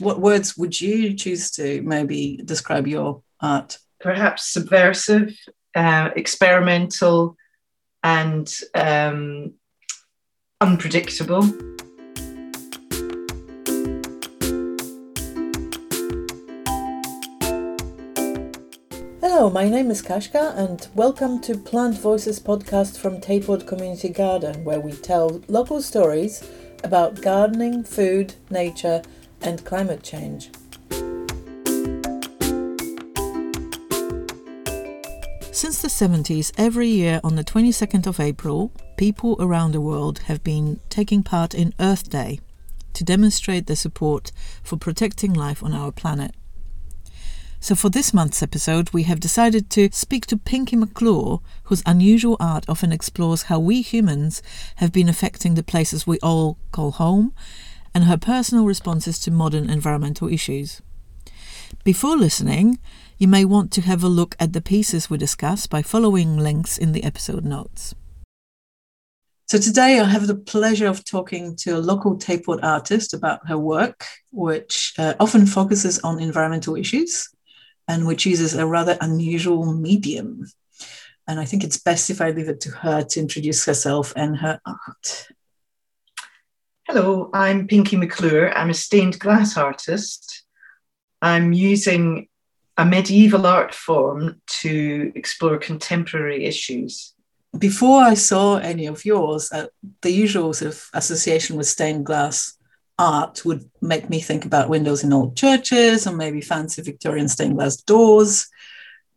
what words would you choose to maybe describe your art? Perhaps subversive, uh, experimental, and um, unpredictable. Hello, my name is Kashka, and welcome to Plant Voices podcast from Tayport Community Garden, where we tell local stories about gardening, food, nature, and climate change. Since the 70s, every year on the 22nd of April, people around the world have been taking part in Earth Day to demonstrate their support for protecting life on our planet. So, for this month's episode, we have decided to speak to Pinky McClure, whose unusual art often explores how we humans have been affecting the places we all call home, and her personal responses to modern environmental issues. Before listening, you may want to have a look at the pieces we discuss by following links in the episode notes. So today I have the pleasure of talking to a local Tayport artist about her work, which uh, often focuses on environmental issues and which uses a rather unusual medium. And I think it's best if I leave it to her to introduce herself and her art. Hello, I'm Pinky McClure. I'm a stained glass artist. I'm using a medieval art form to explore contemporary issues. Before I saw any of yours, uh, the usual sort of association with stained glass art would make me think about windows in old churches or maybe fancy Victorian stained glass doors,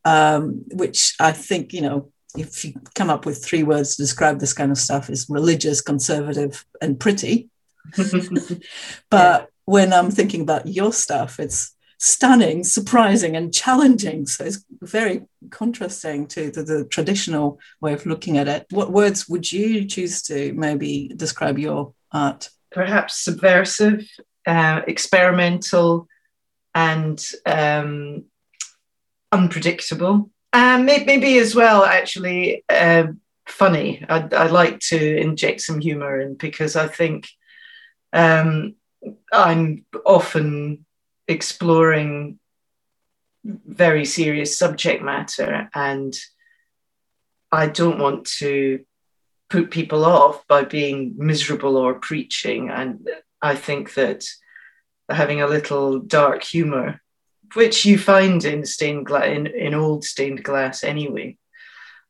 um, which I think, you know, if you come up with three words to describe this kind of stuff is religious, conservative, and pretty. but when I'm thinking about your stuff, it's stunning, surprising, and challenging. So it's very contrasting to the, the, traditional way of looking at it. What words would you choose to maybe describe your art? Perhaps subversive, uh, experimental, and um, unpredictable. And maybe as well, actually, uh, funny. I, I like to inject some humor in because I think um, I'm often exploring very serious subject matter and I don't want to put people off by being miserable or preaching. And I think that having a little dark humor, which you find in stained in, in old stained glass anyway,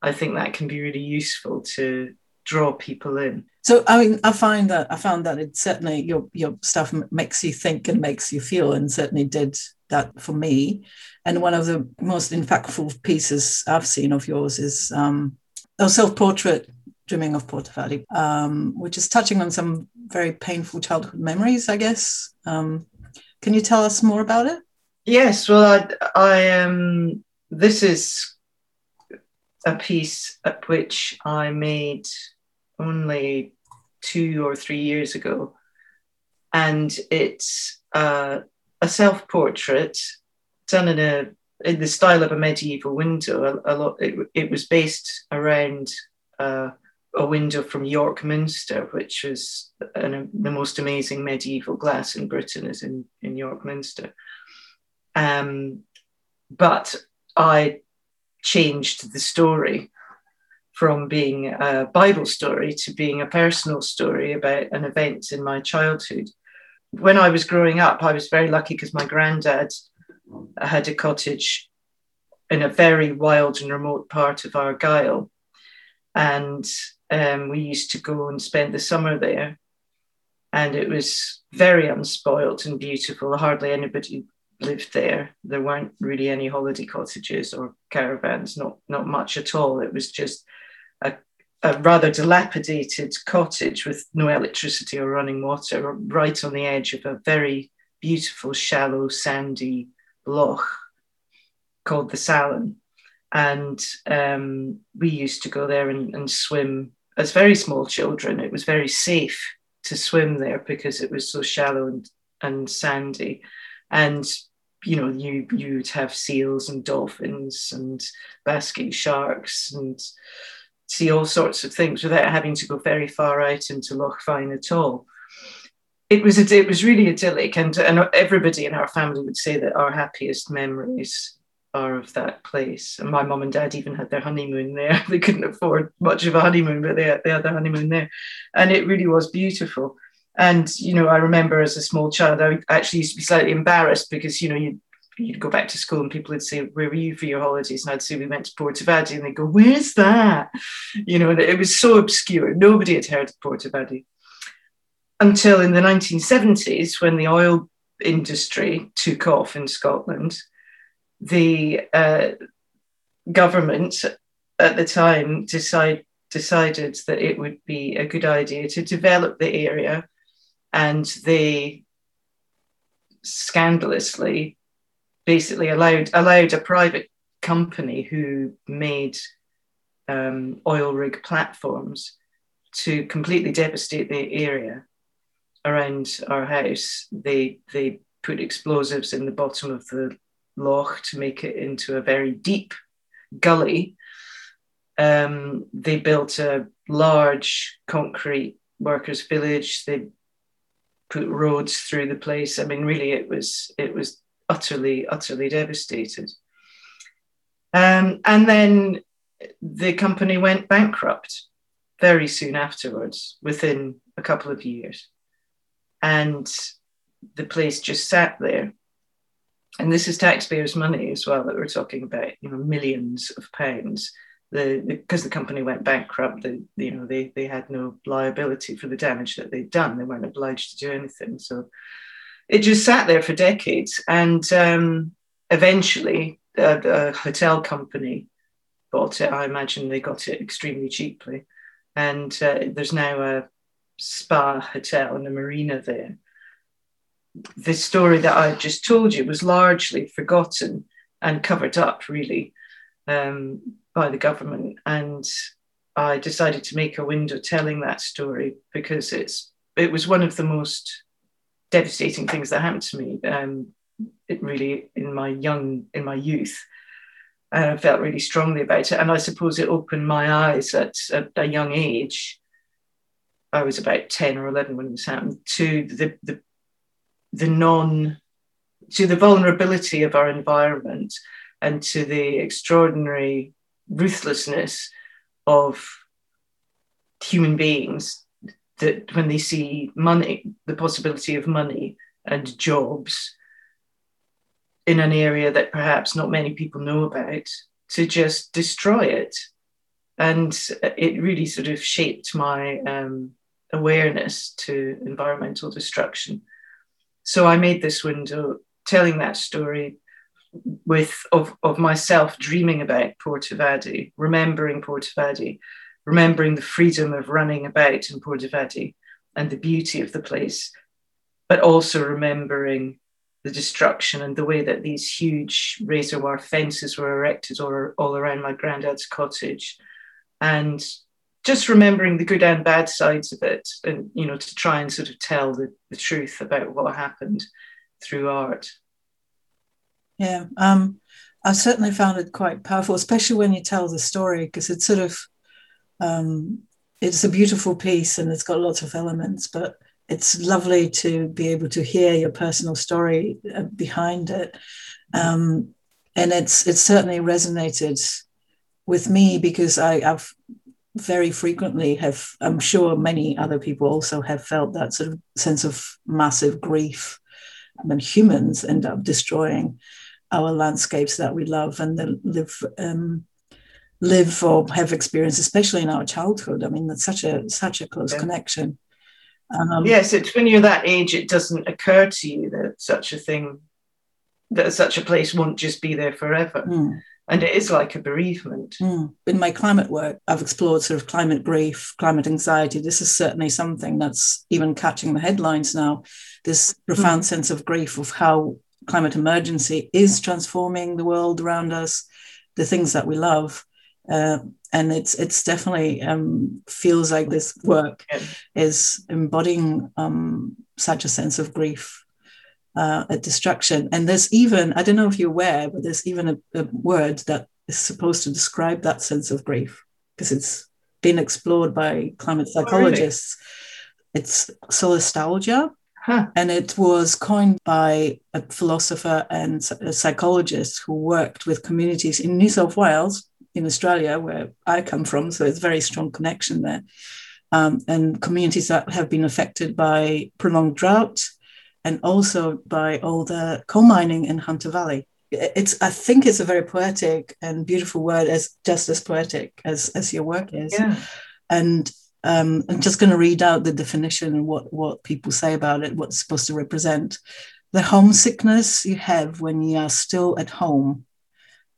I think that can be really useful to draw people in. So I mean, I find that I found that it certainly your your stuff makes you think and makes you feel, and certainly did that for me. And one of the most impactful pieces I've seen of yours is um, a self-portrait, "Dreaming of Portavadie," um, which is touching on some very painful childhood memories, I guess. Um, can you tell us more about it? Yes. Well, I, I um, this is a piece at which I made only two or three years ago. And it's uh, a self portrait done in a in the style of a medieval window. A, a lot. It, it, was based around uh, a window from York Minster, which was an, the most amazing medieval glass in Britain, is in in York Minster. Um, but I changed the story from being a Bible story to being a personal story about an event in my childhood. When I was growing up, I was very lucky because my granddad had a cottage in a very wild and remote part of Argyll. And um, we used to go and spend the summer there. And it was very unspoilt and beautiful. Hardly anybody lived there. There weren't really any holiday cottages or caravans, not, not much at all. It was just a, a rather dilapidated cottage with no electricity or running water, right on the edge of a very beautiful, shallow, sandy loch called the Salon. And um, we used to go there and, and swim as very small children. It was very safe to swim there because it was so shallow and, and sandy. And you know, you you'd have seals and dolphins and basking sharks and see all sorts of things without having to go very far out into Loch Fyne at all. it was it was really idyllic, and and everybody in our family would say that our happiest memories are of that place. And my mum and dad even had their honeymoon there. they couldn't afford much of a honeymoon, but they had, they had their honeymoon there, and it really was beautiful. And you know, I remember as a small child, I actually used to be slightly embarrassed because you know you you'd go back to school and people would say, Where were you for your holidays? And I'd say, We went to Portavadie. And they'd go, Where's that? You know, it was so obscure. Nobody had heard of Portavadie until in the 1970s when the oil industry took off in Scotland. The uh, government at the time decide, decided that it would be a good idea to develop the area, and they scandalously basically allowed allowed a private company who made um, oil rig platforms to completely devastate the area around our house. They they put explosives in the bottom of the loch to make it into a very deep gully. Um, they built a large concrete workers' village. They put roads through the place. I mean, really, it was it was utterly, utterly devastated. Um, and then the company went bankrupt very soon afterwards, within a couple of years. And the place just sat there. And this is taxpayers' money as well that we're talking about, you know, millions of pounds. The, because the company went bankrupt, the, you know, they, they had no liability for the damage that they'd done. They weren't obliged to do anything. So it just sat there for decades. And um, eventually, a, a, hotel company bought it. I imagine they got it extremely cheaply. And uh, there's now a spa hotel and a marina there. The story that I just told you was largely forgotten and covered up, really, um, by the government. And I decided to make a window telling that story because it's it was one of the most devastating things that happened to me. Um, it really in my young in my youth, and I felt really strongly about it. And I suppose it opened my eyes at, at a young age. I was about ten or eleven when this happened to the the the non to the vulnerability of our environment and to the extraordinary ruthlessness of human beings that when they see money, the possibility of money and jobs in an area that perhaps not many people know about, to just destroy it. And it really sort of shaped my um, awareness to environmental destruction. So I made this window telling that story with of, of myself dreaming about Portavadie, remembering Portavadie, remembering the freedom of running about in Port Portavadie and the beauty of the place, but also remembering the destruction and the way that these huge razor wire fences were erected all, all around my granddad's cottage. And just remembering the good and bad sides of it, and you know, to try and sort of tell the, the truth about what happened through art. Yeah, um, I certainly found it quite powerful, especially when you tell the story, because it sort of um, it's a beautiful piece and it's got lots of elements, but it's lovely to be able to hear your personal story uh, behind it. Um, and it's it's certainly resonated with me because I, have very frequently have I'm sure many other people also have felt that sort of sense of massive grief when humans end up destroying our landscapes that we love and that live um, live or have experienced, especially in our childhood. I mean, that's such a such a close yeah. connection. Um, yes, it's when you're that age, it doesn't occur to you that such a thing, that such a place won't just be there forever. Mm. And it is like a bereavement. Mm. In my climate work, I've explored sort of climate grief, climate anxiety. This is certainly something that's even catching the headlines now. This profound mm. sense of grief of how climate emergency is transforming the world around us, the things that we love uh, and it's it's definitely um, feels like this work is embodying um, such a sense of grief uh, at destruction. And there's even I don't know if you're aware, but there's even a, a word that is supposed to describe that sense of grief because it's been explored by climate psychologists. Oh, really? It's solastalgia. Huh. And it was coined by a philosopher and a psychologist who worked with communities in New South Wales, in Australia, where I come from. So it's a very strong connection there. Um, and communities that have been affected by prolonged drought and also by all the coal mining in Hunter Valley. It's, I think it's a very poetic and beautiful word, as just as poetic as, as your work is. Yeah. And um, I'm just going to read out the definition and what, what people say about it, what it's supposed to represent. The homesickness you have when you are still at home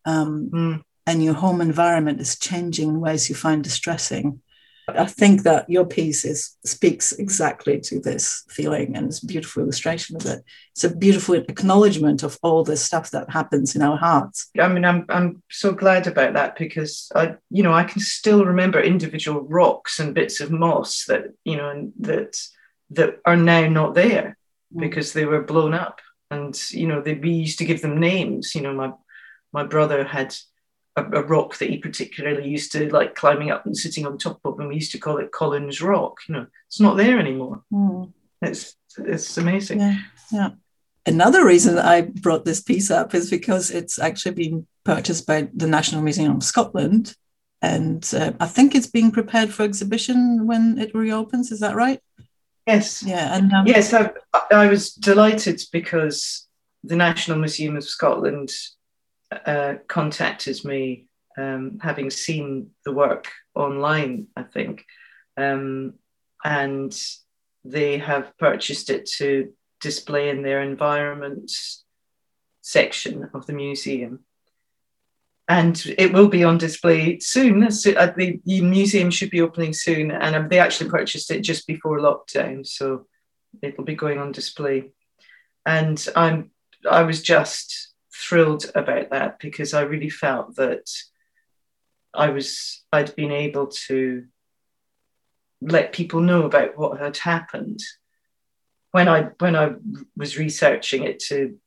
um, mm. And your home environment is changing in ways you find distressing. I think that your piece is speaks exactly to this feeling and it's a beautiful illustration of it. It's a beautiful acknowledgement of all the stuff that happens in our hearts. I mean, I'm I'm so glad about that because I, you know, I can still remember individual rocks and bits of moss that, you know, that that are now not there mm. because they were blown up. And, you know, they we used to give them names. You know, my my brother had a, a, rock that he particularly used to like climbing up and sitting on top of, and we used to call it Collins Rock. You know, it's not there anymore. Mm. It's it's amazing. Yeah, yeah. Another reason I brought this piece up is because it's actually been purchased by the National Museum of Scotland, and uh, I think it's being prepared for exhibition when it reopens. Is that right? Yes. Yeah. And um, yes, I, I was delighted because the National Museum of Scotland uh, contacted me, um, having seen the work online, I think, um, and they have purchased it to display in their environment section of the museum. And it will be on display soon. Uh, the museum should be opening soon, and um, they actually purchased it just before lockdown, so it'll be going on display. And I'm, I was just thrilled about that because I really felt that I was I'd been able to let people know about what had happened when I when I was researching it to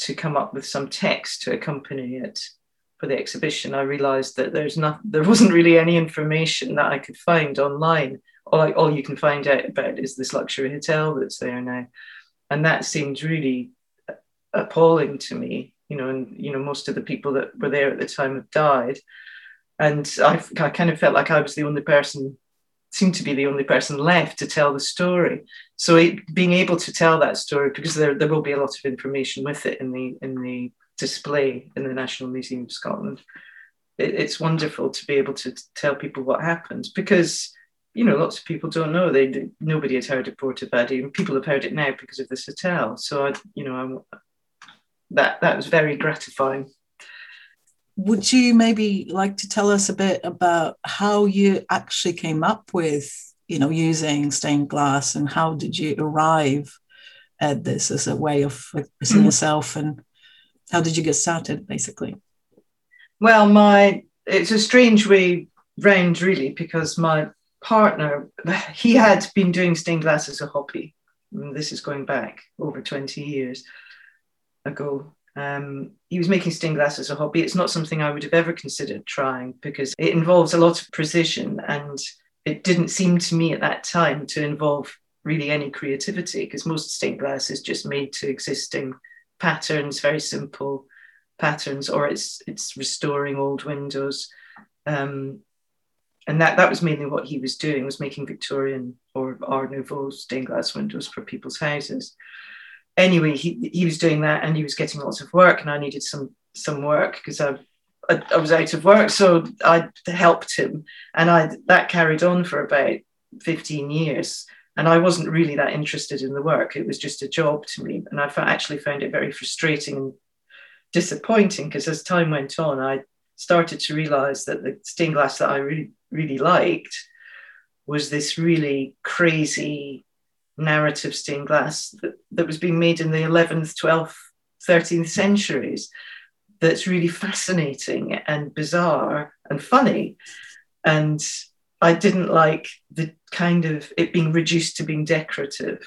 to come up with some text to accompany it for the exhibition. I realised that there's not there wasn't really any information that I could find online. All I, all you can find out about is this luxury hotel that's there now, and that seemed really appalling to me, you know, and you know, most of the people that were there at the time have died. And I, I kind of felt like I was the only person, seemed to be the only person left to tell the story. So it, being able to tell that story, because there, there will be a lot of information with it in the in the display in the National Museum of Scotland. It, it's wonderful to be able to tell people what happened because you know, lots of people don't know. They nobody had heard of Portavadie, and people have heard it now because of this hotel. So I, you know, I, that that was very gratifying. Would you maybe like to tell us a bit about how you actually came up with, you know, using stained glass and how did you arrive at this as a way of expressing mm. yourself and how did you get started basically? Well, my it's a strange way round really because my partner he had been doing stained glass as a hobby. This is going back over 20 years ago. Um, he was making stained glass as a hobby. It's not something I would have ever considered trying because it involves a lot of precision and it didn't seem to me at that time to involve really any creativity because most stained glass is just made to existing patterns, very simple patterns, or it's it's restoring old windows. Um, and that, that was mainly what he was doing was making Victorian or Art Nouveau stained glass windows for people's houses anyway, he, he was doing that and he was getting lots of work, and I needed some some work because I, I, I was out of work, so I helped him, and I that carried on for about fifteen years. And I wasn't really that interested in the work; it was just a job to me, and I actually found it very frustrating and disappointing because as time went on, I started to realize that the stained glass that I really really liked was this really crazy narrative stained glass that, that was being made in the 11th, 12th, 13th centuries that's really fascinating and bizarre and funny. And I didn't like the kind of it being reduced to being decorative.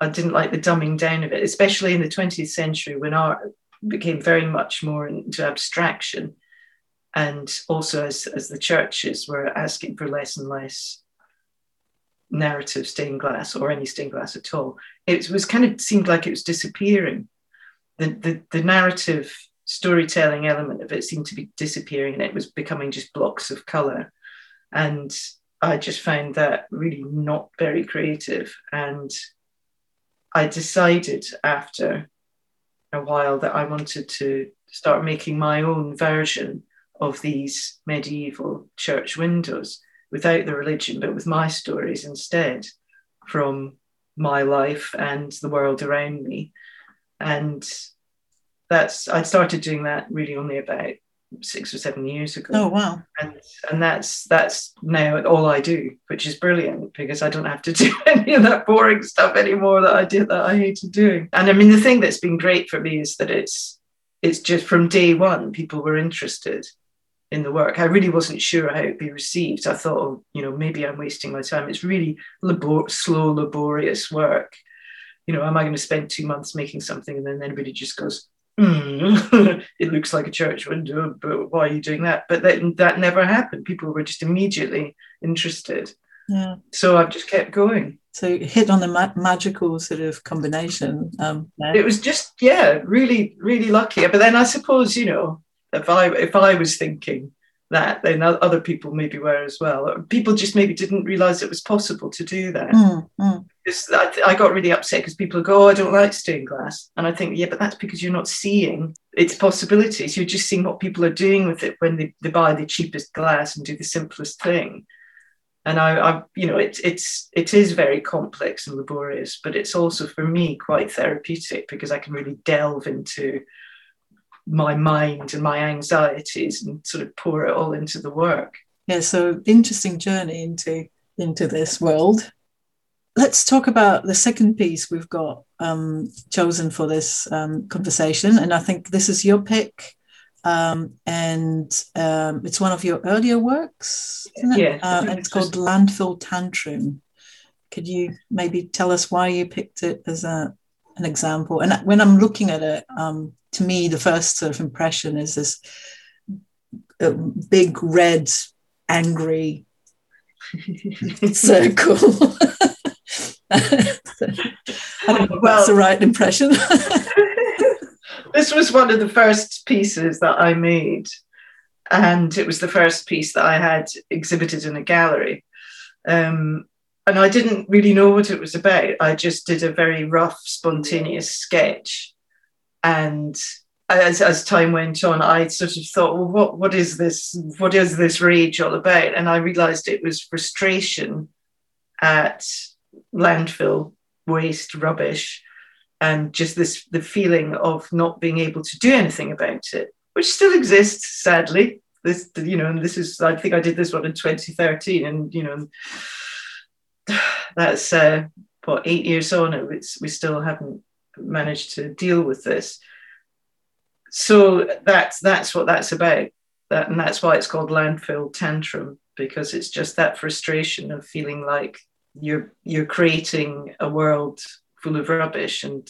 I didn't like the dumbing down of it, especially in the 20th century when art became very much more into abstraction. And also as, as the churches were asking for less and less narrative stained glass or any stained glass at all. It was kind of seemed like it was disappearing. The, the, the narrative storytelling element of it seemed to be disappearing and it was becoming just blocks of color. And I just found that really not very creative. And I decided after a while that I wanted to start making my own version of these medieval church windows without the religion, but with my stories instead from my life and the world around me. And that's I started doing that really only about six or seven years ago. Oh wow! And and that's that's now all I do, which is brilliant because I don't have to do any of that boring stuff anymore that I did that I hated doing. And I mean, the thing that's been great for me is that it's it's just from day one people were interested in the work. I really wasn't sure how it'd be received. I thought, oh, you know, maybe I'm wasting my time. It's really labor- slow, laborious work. You know, am I going to spend two months making something and then everybody just goes, mm, it looks like a church window, but why are you doing that? But that, that never happened. People were just immediately interested. Yeah. So I've just kept going. So hit on the ma- magical sort of combination. Um, It was just, yeah, really, really lucky. But then I suppose, you know, if I if I was thinking that, then other people maybe were as well. People just maybe didn't realize it was possible to do that. Mm, mm. I, I, got really upset because people go, oh, I don't like stained glass. And I think, yeah, but that's because you're not seeing its possibilities. You're just seeing what people are doing with it when they, they buy the cheapest glass and do the simplest thing. And I, I, you know, it's it's it is very complex and laborious, but it's also for me quite therapeutic because I can really delve into my mind and my anxieties and sort of pour it all into the work. Yeah, so interesting journey into into this world. Let's talk about the second piece we've got um, chosen for this um, conversation, and I think this is your pick, um, and um, it's one of your earlier works, isn't it? Yeah, uh, and it's called Landfill Tantrum. Could you maybe tell us why you picked it as a an example? And when I'm looking at it, um, to me, the first sort of impression is this uh, big red, angry circle. I don't know well, that's the right impression. this was one of the first pieces that I made, and it was the first piece that I had exhibited in a gallery. Um, and I didn't really know what it was about. I just did a very rough, spontaneous sketch and as, as time went on, I sort of thought, well, what, what is this? What is this rage all about? And I realized it was frustration at landfill waste, rubbish, and just this the feeling of not being able to do anything about it, which still exists, sadly. This, you know, and this is, I think I did this one in 2013, and you know, that's uh, what eight years on, it's we still haven't managed to deal with this. So that's that's what that's about. That, and that's why it's called landfill tantrum because it's just that frustration of feeling like you're you're creating a world full of rubbish and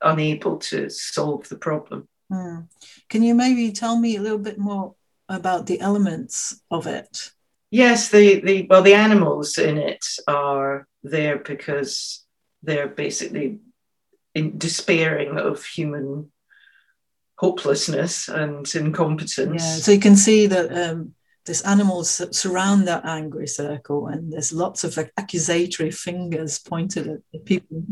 unable to solve the problem. Mm. Can you maybe tell me a little bit more about the elements of it? Yes, the the well the animals in it are there because they're basically in despairing of human hopelessness and incompetence. Yeah, so you can see that um, there's animals surround that angry circle, and there's lots of like, accusatory fingers pointed at the people.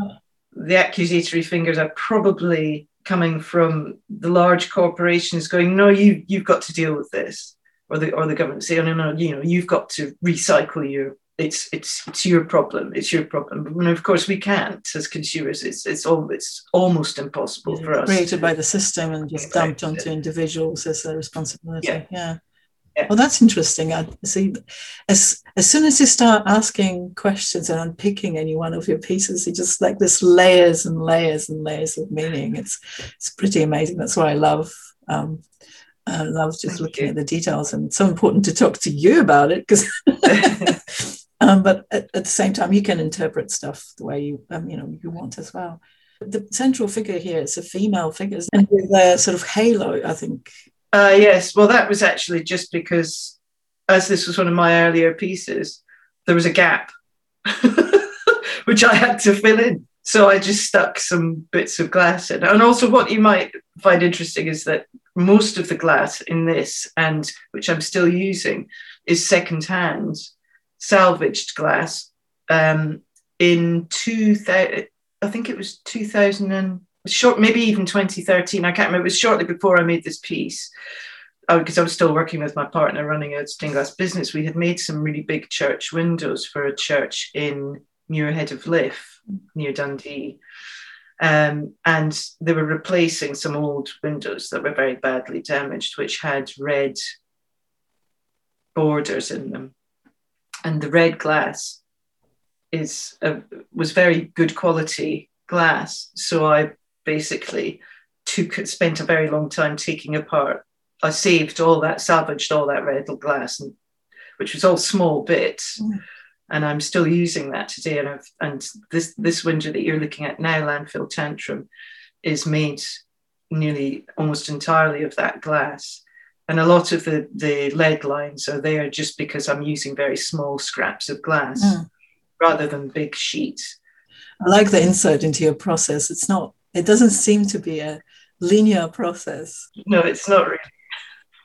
The accusatory fingers are probably coming from the large corporations going, "No, you you've got to deal with this," or the or the government saying, "No, no, you know, you've got to recycle your it's it's it's your problem. It's your problem. But of course, we can't as consumers. It's it's all it's almost impossible yeah, for us. Created by the system and just dumped onto individuals as a responsibility. Yeah. yeah. yeah. Well, that's interesting. I see. As as soon as you start asking questions and unpicking any one of your pieces, you just like this layers and layers and layers of meaning. It's it's pretty amazing. That's why I love. Um, I love just Thank looking you. at the details, and it's so important to talk to you about it because Um, but at, at, the same time, you can interpret stuff the way you, um, you know, you want as well. The central figure here is a female figure, and with a sort of halo, I think. Uh, yes, well, that was actually just because, as this was one of my earlier pieces, there was a gap which I had to fill in. So I just stuck some bits of glass in. And also, what you might find interesting is that most of the glass in this, and which I'm still using, is secondhand, salvaged glass. Um, in 2000, I think it was 2000 and short, maybe even 2013. I can't remember. It was shortly before I made this piece because oh, I was still working with my partner running a stained glass business. We had made some really big church windows for a church in Muirhead of Liff near Dundee. Um, and they were replacing some old windows that were very badly damaged, which had red borders in them. And the red glass is a, was very good quality glass. So I basically took spent a very long time taking apart. I saved all that, salvaged all that red glass, and, which was all small bits. Mm. And I'm still using that today. And I've, and this this window that you're looking at now, landfill tantrum, is made nearly almost entirely of that glass. And a lot of the, the lead lines are there just because I'm using very small scraps of glass mm. rather than big sheets. I like the insight into your process. It's not, it doesn't seem to be a linear process. No, it's not really.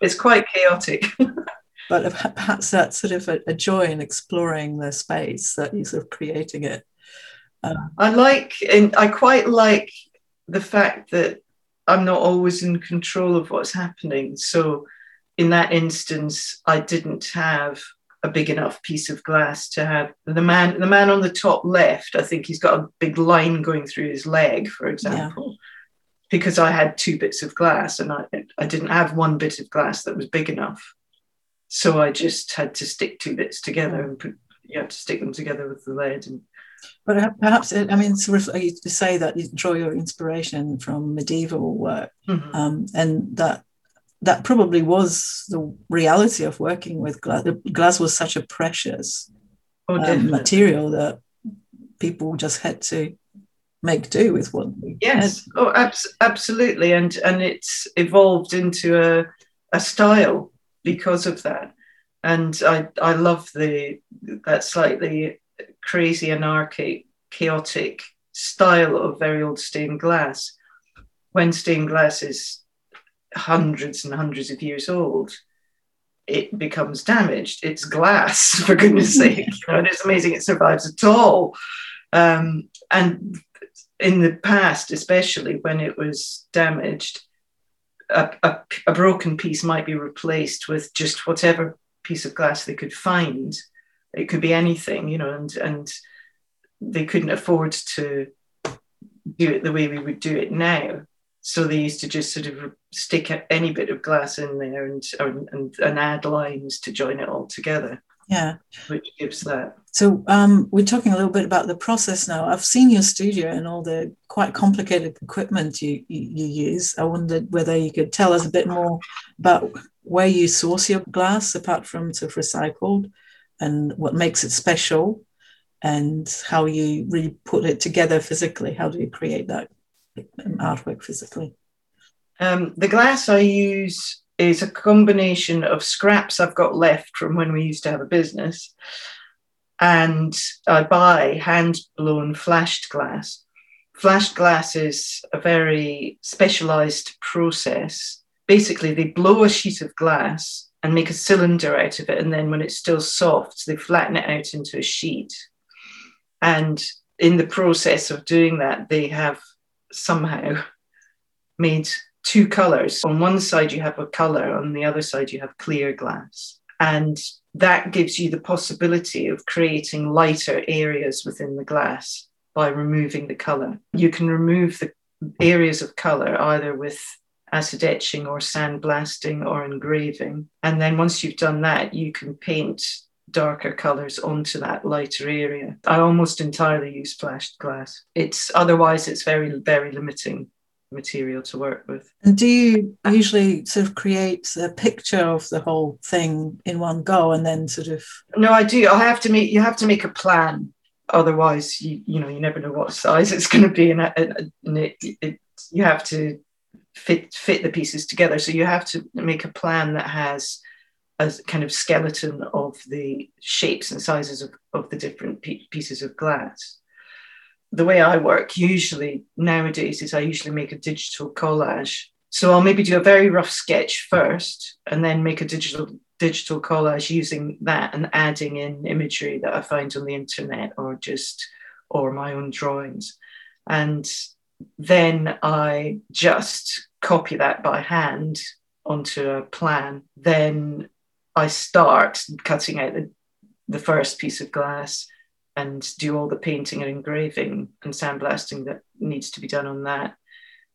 It's quite chaotic. but perhaps that's sort of a, a, joy in exploring the space that you're sort of creating it. Um, I like, and I quite like the fact that I'm not always in control of what's happening. So, in that instance, I didn't have a big enough piece of glass to have the man. The man on the top left, I think he's got a big line going through his leg, for example. Yeah. Because I had two bits of glass and I, I didn't have one bit of glass that was big enough. So I just had to stick two bits together and put, you have to stick them together with the lead. And, but perhaps, I mean, to, to say that you draw your inspiration from medieval work, mm-hmm. um, and that that probably was the reality of working with glass. The glass was such a precious oh, um, material that people just had to make do with what. Yes, had. oh, abs- absolutely, and and it's evolved into a a style because of that. And I, I love the that slightly crazy, anarchic, chaotic style of very old stained glass. When stained glass is hundreds and hundreds of years old, it becomes damaged. It's glass, for goodness sake. And it's amazing it survives at all. Um, and in the past, especially when it was damaged, a, a, a, broken piece might be replaced with just whatever piece of glass they could find. It could be anything, you know, and and they couldn't afford to do it the way we would do it now. So they used to just sort of stick any bit of glass in there and and, and add lines to join it all together. Yeah, which gives that. So um, we're talking a little bit about the process now. I've seen your studio and all the quite complicated equipment you, you, you use. I wondered whether you could tell us a bit more about where you source your glass, apart from sort of recycled, and what makes it special, and how you really put it together physically. How do you create that artwork physically? Um, the glass I use is a combination of scraps I've got left from when we used to have a business, and I buy hand blown flashed glass. Flashed glass is a very specialized process. Basically, they blow a sheet of glass and make a cylinder out of it, and then when it's still soft, they flatten it out into a sheet. And in the process of doing that, they have somehow made two colors. On one side, you have a color, on the other side, you have clear glass. And that gives you the possibility of creating lighter areas within the glass by removing the color. You can remove the areas of color either with acid etching or sandblasting or engraving. And then once you've done that, you can paint darker colors onto that lighter area. I almost entirely use flashed glass. It's otherwise it's very, very limiting material to work with. And do you usually sort of create a picture of the whole thing in one go and then sort of No, I do. I have to make you have to make a plan. Otherwise you you know you never know what size it's going to be and, and it, it, you have to fit fit the pieces together. So you have to make a plan that has a kind of skeleton of the shapes and sizes of, of the different pieces of glass. The way I work usually nowadays is I usually make a digital collage. So I'll maybe do a very rough sketch first and then make a digital digital collage using that and adding in imagery that I find on the internet or just or my own drawings. And then I just copy that by hand onto a plan. Then I start cutting out the, the first piece of glass and do all the painting and engraving and sandblasting that needs to be done on that.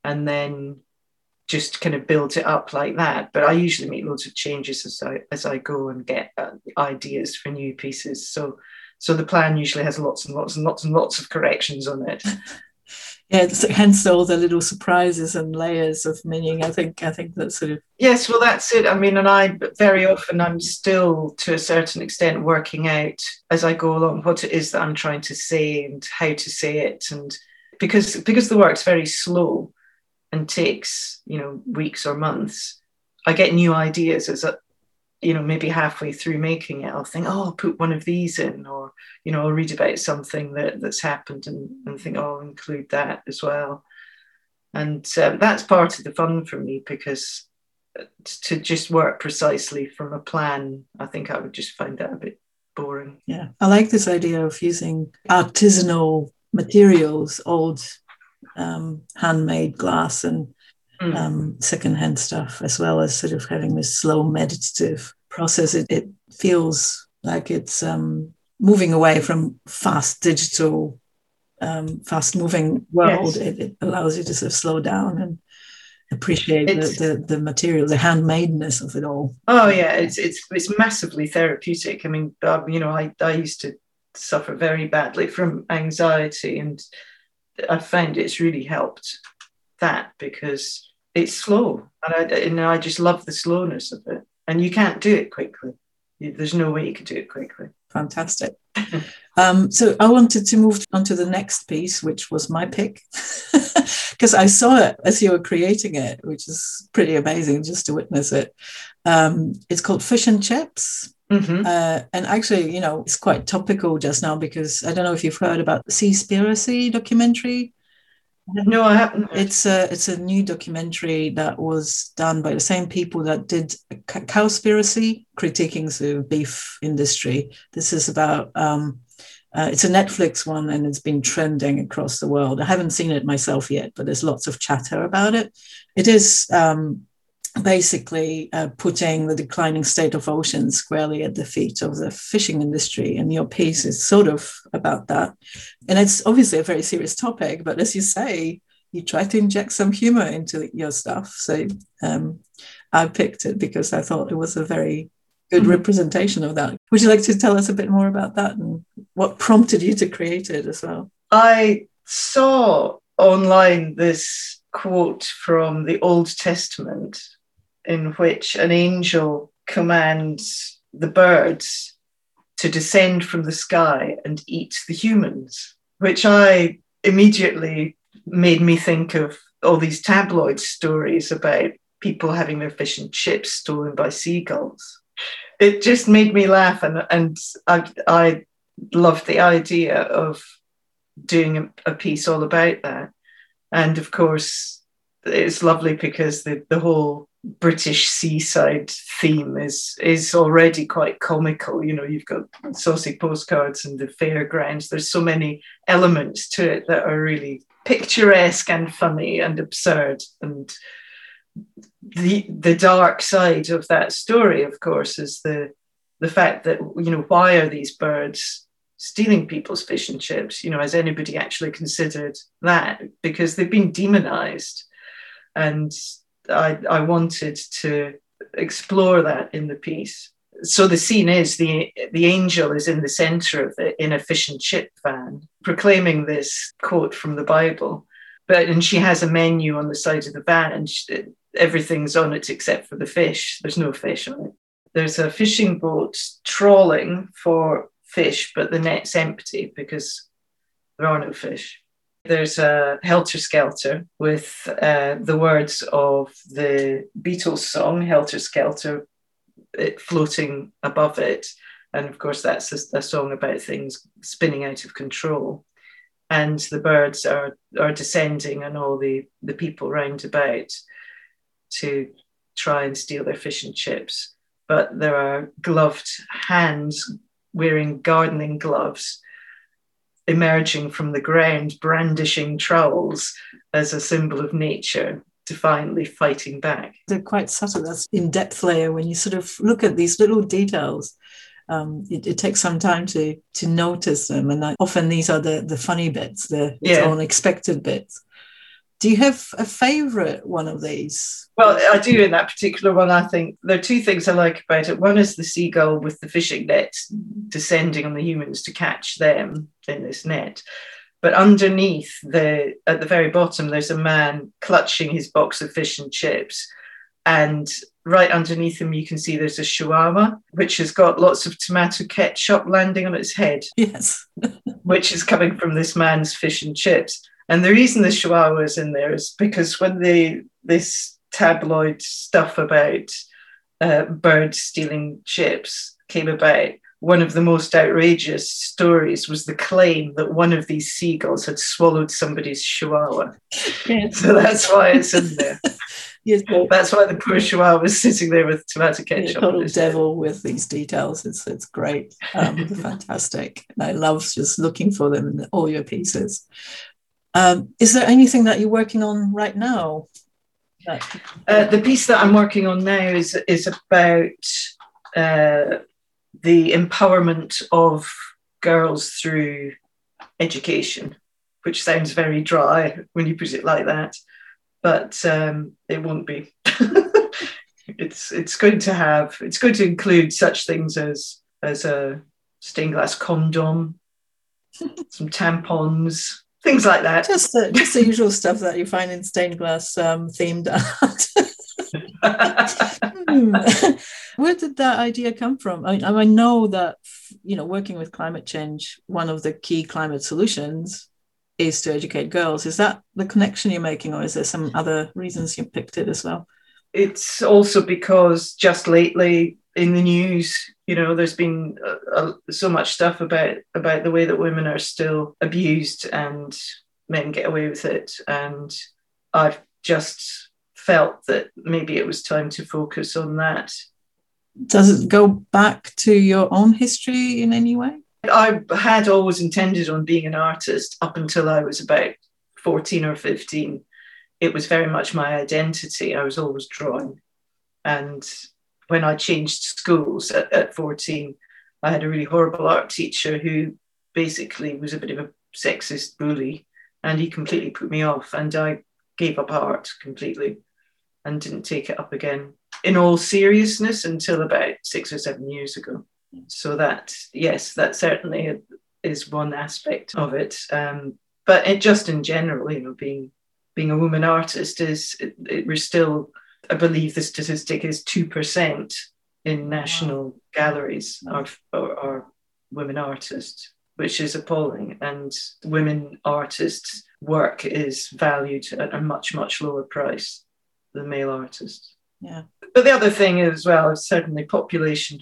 And then just kind of build it up like that. But I usually make loads of changes as I as I go and get uh, ideas for new pieces. So so the plan usually has lots and lots and lots and lots of corrections on it. yeah, hence all the little surprises and layers of meaning. I think I think that's sort of yes. Well, that's it. I mean, and I very often I'm still to a certain extent working out as I go along what it is that I'm trying to say and how to say it, and because because the work's very slow and takes you know weeks or months i get new ideas as you know maybe halfway through making it i'll think oh i'll put one of these in or you know i'll read about something that that's happened and, and think oh i'll include that as well. And um, that's part of the fun for me because uh, to just work precisely from a plan i think i would just find that a bit boring. Yeah. I like this idea of using artisanal materials old um, handmade glass and mm. um, secondhand stuff, as well as sort of having this slow meditative process. It, it feels like it's um, moving away from fast digital, um, fast moving world. Yes. It, it, allows you to sort of slow down and appreciate the, the, the, material, the handmadeness of it all. Oh yeah, it's it's it's massively therapeutic. I mean, uh, you know, I I used to suffer very badly from anxiety and I find it's really helped that because it's slow, and I, I just love the slowness of it. And you can't do it quickly. There's no way you can do it quickly. Fantastic. um, so I wanted to move on to the next piece, which was my pick, because I saw it as you were creating it, which is pretty amazing just to witness it. Um, it's called Fish and Chips. Mm-hmm. Uh, and actually, you know, it's quite topical just now because I don't know if you've heard about the Seaspiracy documentary. No, I haven't. It's a it's a new documentary that was done by the same people that did Cowspiracy, critiquing the beef industry. This is about um, uh, it's a Netflix one and it's been trending across the world. I haven't seen it myself yet, but there's lots of chatter about it. It is um, basically uh, putting the declining state of oceans squarely at the feet of the fishing industry. And your piece is sort of about that. And it's obviously a very serious topic, but as you say, you try to inject some humor into your stuff. So um, I picked it because I thought it was a very good mm-hmm. representation of that. Would you like to tell us a bit more about that and what prompted you to create it as well? I saw online this quote from the Old Testament in which an angel commands the birds to descend from the sky and eat the humans, which I immediately made me think of all these tabloid stories about people having their fish and chips stolen by seagulls. It just made me laugh, and, and I, I loved the idea of doing a, a piece all about that. And of course, it's lovely because the, the whole British seaside theme is is already quite comical. You know, you've got saucy postcards and the fairgrounds. There's so many elements to it that are really picturesque and funny and absurd. And the the dark side of that story, of course, is the the fact that you know why are these birds stealing people's fish and chips? You know, has anybody actually considered that? Because they've been demonized and I, I wanted to explore that in the piece. So the scene is the the angel is in the center of the in a fish and chip van, proclaiming this quote from the Bible. But and she has a menu on the side of the van, and she, everything's on it except for the fish. There's no fish on it. There's a fishing boat trawling for fish, but the net's empty because there are no fish. There's a Helter Skelter with uh, the words of the Beatles song, Helter Skelter, it floating above it. And of course, that's a, a song about things spinning out of control. And the birds are, are descending and all the, the people round about to try and steal their fish and chips. But there are gloved hands wearing gardening gloves emerging from the ground, brandishing trowels as a symbol of nature defiantly fighting back. They're quite subtle. That's in depth layer when you sort of look at these little details. Um, it, it, takes some time to to notice them, and often these are the the funny bits, the yeah. unexpected bits. Do you have a favorite one of these? Well, I do in that particular one. I think there are two things I like about it. One is the seagull with the fishing net descending on the humans to catch them in this net. But underneath the at the very bottom, there's a man clutching his box of fish and chips. And right underneath him, you can see there's a chihuahua, which has got lots of tomato ketchup landing on its head. Yes. which is coming from this man's fish and chips. And the reason the chihuahua is in there is because when the this tabloid stuff about uh, birds stealing chips came about, one of the most outrageous stories was the claim that one of these seagulls had swallowed somebody's chihuahua. Yes. So that's why it's in there. yes, that's why the poor chihuahua was sitting there with tomato ketchup. Yeah, total devil with these details. It's it's great, um, fantastic, and I love just looking for them in all your pieces. Um, is there anything that you're working on right now? Uh, the piece that I'm working on now is is about uh, the empowerment of girls through education, which sounds very dry when you put it like that, but um, it won't be. it's it's going to have it's going to include such things as as a stained glass condom, some tampons, things like that. Just the just the usual stuff that you find in stained glass um, themed art. hmm. Where did that idea come from? I, mean, I know that you know working with climate change, one of the key climate solutions is to educate girls. Is that the connection you're making, or is there some other reasons you picked it as well? It's also because just lately in the news, you know, there's been uh, uh, so much stuff about about the way that women are still abused and men get away with it, and I've just felt that maybe it was time to focus on that. Does it go back to your own history in any way? I had always intended on being an artist up until I was about 14 or 15. It was very much my identity. I was always drawing. And when I changed schools at, at 14, I had a really horrible art teacher who basically was a bit of a sexist bully and he completely put me off and I gave up art completely and didn't take it up again in all seriousness until about six or seven years ago. So that, yes, that certainly is one aspect of it. Um, but it just in general, you know, being being a woman artist is it, it, we're still, I believe the statistic is two percent in national wow. galleries. Are, are, are women artists, which is appalling. And women artists' work is valued at a much much lower price than male artists. Yeah. But the other thing as well is certainly population.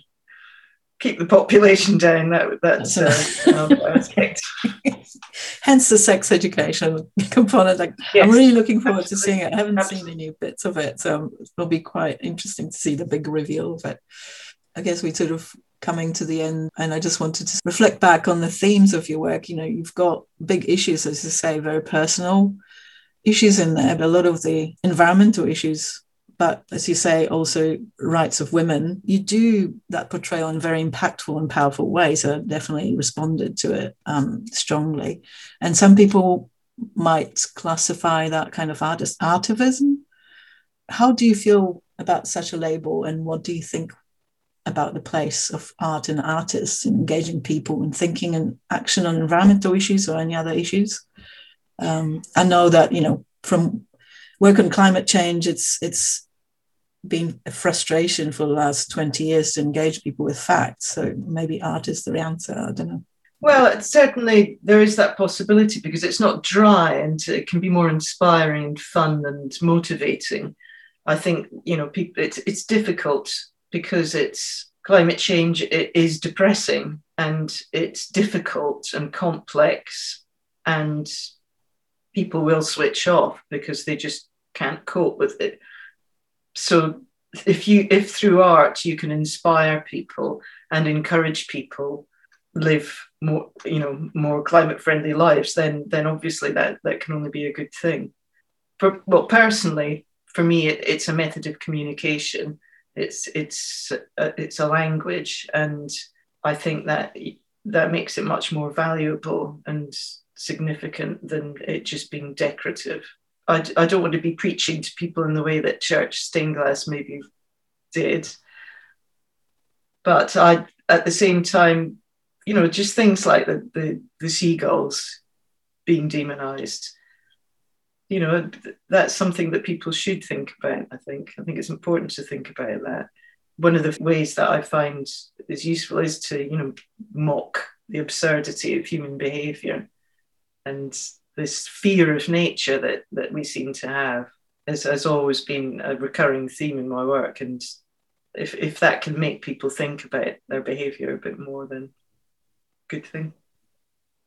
Keep the population down. That that's uh, Hence the sex education component. Like, yes, I'm really looking forward absolutely. to seeing it. I haven't absolutely. seen any bits of it, so it'll be quite interesting to see the big reveal of it. I guess we sort of coming to the end and i just wanted to reflect back on the themes of your work you know you've got big issues as you say very personal issues in there, but a lot of the environmental issues, but as you say, also rights of women. You do that portrayal in very impactful and powerful ways. So I definitely responded to it um, strongly. And some people might classify that kind of art as artivism. How do you feel about such a label, and what do you think about the place of art and artists in engaging people in thinking and action on environmental issues or any other issues? Um, I know that you know from work on climate change, it's it's been a frustration for the last 20 years to engage people with facts. So maybe art is the answer. I don't know. Well, certainly there is that possibility because it's not dry and it can be more inspiring and fun and motivating. I think you know people. It's it's difficult because it's climate change it is depressing and it's difficult and complex and people will switch off because they just can't cope with it so if you if through art you can inspire people and encourage people live more you know more climate friendly lives then then obviously that that can only be a good thing. Well personally for me it, it's a method of communication. It's it's a, it's a language and i think that that makes it much more valuable and significant than it just being decorative I, I don't want to be preaching to people in the way that church stained glass maybe did. But I, at the same time, you know, just things like the, the, the seagulls being demonized, you know, that's something that people should think about, I think. I think it's important to think about that. One of the ways that I find is useful is to, you know, mock the absurdity of human behavior and this fear of nature that, that we seem to have has, has always been a recurring theme in my work. And if, if that can make people think about their behavior a bit more, then good thing.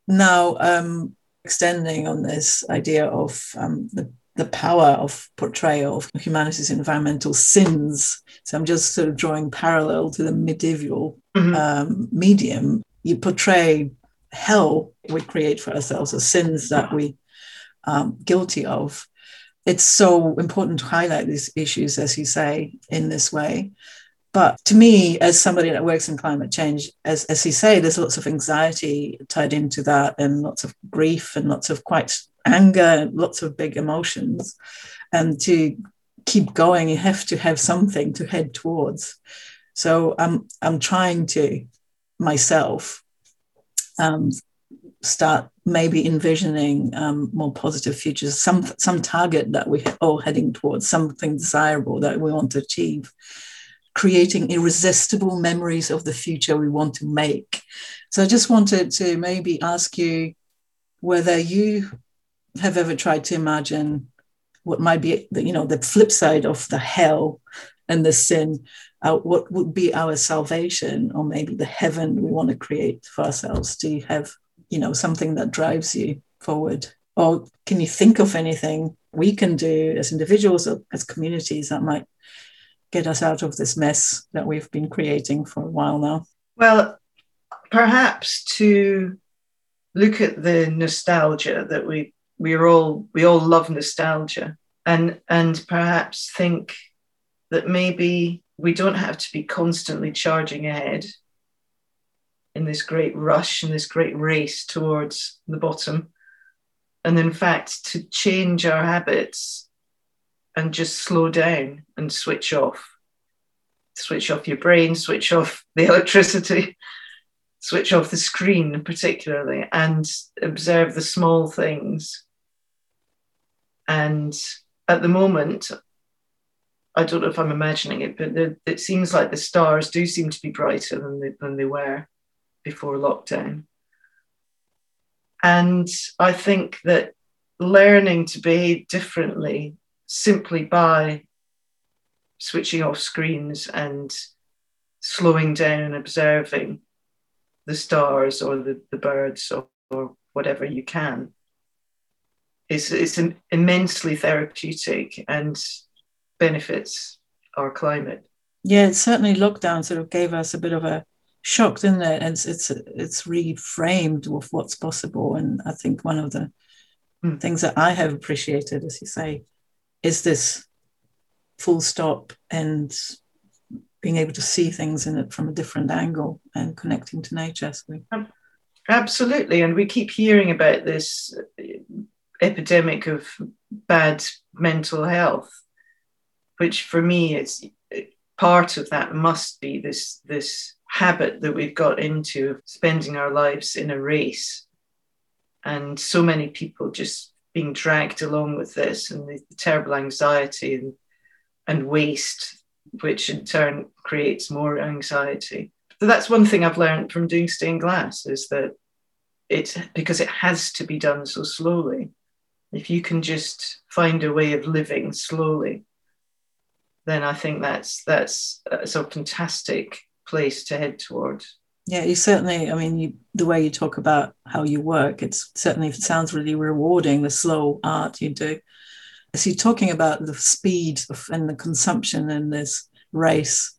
Now, um, extending on this idea of um, the the power of portrayal of humanity's environmental sins. So I'm just sort of drawing parallel to the medieval mm-hmm. um, medium. You portray hell we create for ourselves, the sins that we um, guilty of it's so important to highlight these issues, as you say, in this way. But to me, as somebody that works in climate change, as, as you say, there's lots of anxiety tied into that, and lots of grief, and lots of quite anger, lots of big emotions. And to keep going, you have to have something to head towards. So I'm I'm trying to myself um, start maybe envisioning um, more positive futures, some some target that we're all heading towards, something desirable that we want to achieve, creating irresistible memories of the future we want to make. So I just wanted to maybe ask you whether you have ever tried to imagine what might be the, you know the flip side of the hell and the sin uh, what would be our salvation or maybe the heaven we want to create for ourselves? Do you have you know something that drives you forward? Or can you think of anything we can do as individuals or as communities that might get us out of this mess that we've been creating for a while now? Well perhaps to look at the nostalgia that we we're all we all love nostalgia and and perhaps think that maybe we don't have to be constantly charging ahead in this great rush and this great race towards the bottom. And in fact, to change our habits and just slow down and switch off. Switch off your brain, switch off the electricity, switch off the screen, particularly, and observe the small things. And at the moment, I don't know if I'm imagining it, but it seems like the stars do seem to be brighter than they, than they were before lockdown. And I think that learning to behave differently simply by switching off screens and slowing down and observing the stars or the, the birds or, or whatever you can is it's immensely therapeutic and benefits our climate. Yeah, it certainly lockdown sort of gave us a bit of a shock, didn't it? And it's it's it's reframed with what's possible. And I think one of the mm. things that I have appreciated, as you say, is this full stop and being able to see things in it from a different angle and connecting to nature. So. Absolutely, and we keep hearing about this epidemic of bad mental health, which for me is part of that must be this this habit that we've got into of spending our lives in a race. And so many people just being dragged along with this and the, the terrible anxiety and, and waste, which in turn creates more anxiety. So that's one thing I've learned from doing stained glass is that it's because it has to be done so slowly. If you can just find a way of living slowly, then I think that's that's, a fantastic place to head toward. Yeah, you certainly. I mean, you, the way you talk about how you work, it's certainly it sounds really rewarding. The slow art you do. So you're talking about the speed of, and the consumption and this race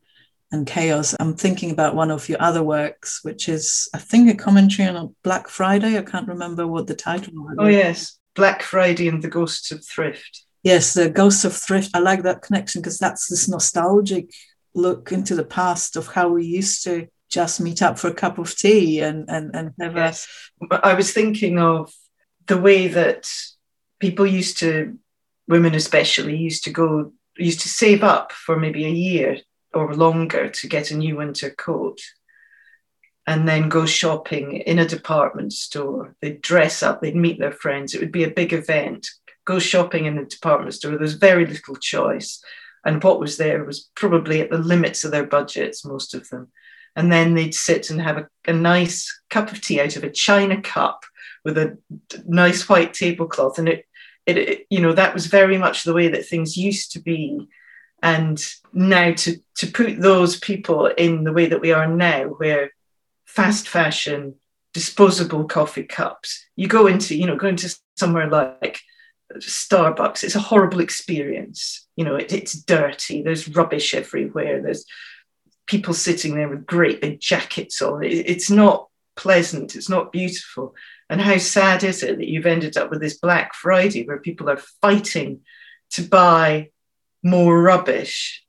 and chaos. I'm thinking about one of your other works, which is I think a commentary on Black Friday. I can't remember what the title was. Oh yes, Black Friday and the Ghosts of Thrift. Yes, the Ghosts of Thrift. I like that connection because that's this nostalgic look into the past of how we used to just meet up for a cup of tea and and and have yes. a. I was thinking of the way that people used to, women especially, used to go used to save up for maybe a year or longer to get a new winter coat and then go shopping in a department store. They'd dress up, they'd meet their friends. It would be a big event. Go shopping in a department store. There's very little choice. And what was there was probably at the limits of their budgets, most of them. And then they'd sit and have a, a nice cup of tea out of a china cup with a nice white tablecloth. And it, it, it, you know, that was very much the way that things used to be. And now to, to put those people in the way that we are now, where fast fashion, disposable coffee cups. You go into, you know, go into somewhere like Starbucks, it's a horrible experience. You know, it, it's dirty, there's rubbish everywhere, there's people sitting there with great big jackets on. It, it's not pleasant, it's not beautiful. And how sad is it that you've ended up with this Black Friday where people are fighting to buy more rubbish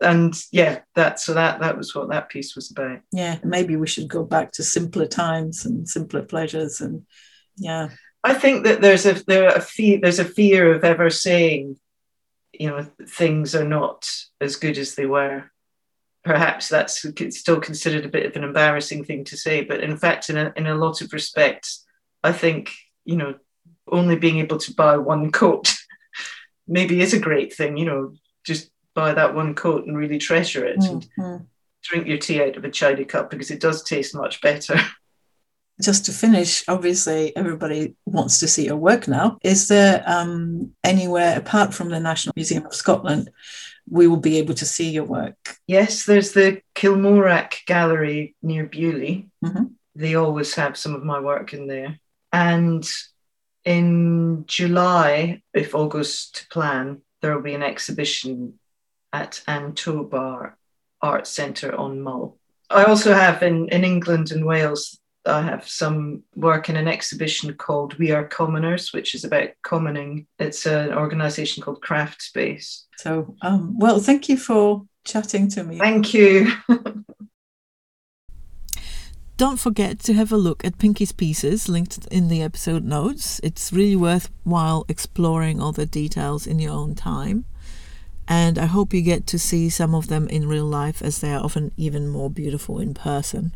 and yeah, that so that that was what that piece was about. Yeah, maybe we should go back to simpler times and simpler pleasures, and yeah. I think that there's a there a fear there's a fear of ever saying, you know, things are not as good as they were. Perhaps that's still considered a bit of an embarrassing thing to say, but in fact, in a, in a lot of respects, I think you know, only being able to buy one coat maybe is a great thing. You know, just buy that one coat and really treasure it mm-hmm. and drink your tea out of a china cup because it does taste much better. Just to finish, obviously everybody wants to see your work now. Is there um, anywhere apart from the National Museum of Scotland we will be able to see your work? Yes, there's the Kilmorack Gallery near Beauly. Mm-hmm. They always have some of my work in there. And in July, if all goes to plan, there will be an exhibition at An Tobar Art Centre on Mull. I also have in, in England and Wales, I have some work in an exhibition called We Are Commoners, which is about commoning. It's an organisation called Craftspace. So, um, well, thank you for chatting to me. Thank you. Don't forget to have a look at Pinkie's pieces linked in the episode notes. It's really worthwhile exploring all the details in your own time and I hope you get to see some of them in real life as they are often even more beautiful in person.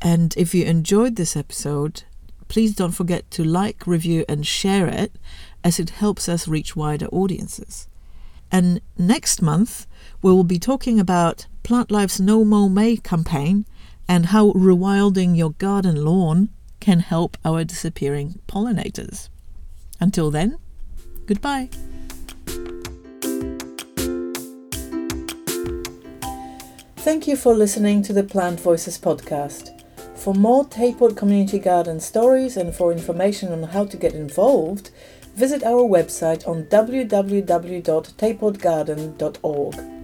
And if you enjoyed this episode, please don't forget to like, review, and share it as it helps us reach wider audiences. And next month, we will be talking about Plantlife's No Mow May campaign and how rewilding your garden lawn can help our disappearing pollinators. Until then, goodbye. Thank you for listening to the Plant Voices podcast. For more Tayport Community Garden stories and for information on how to get involved, visit our website on www.tayportgarden.org.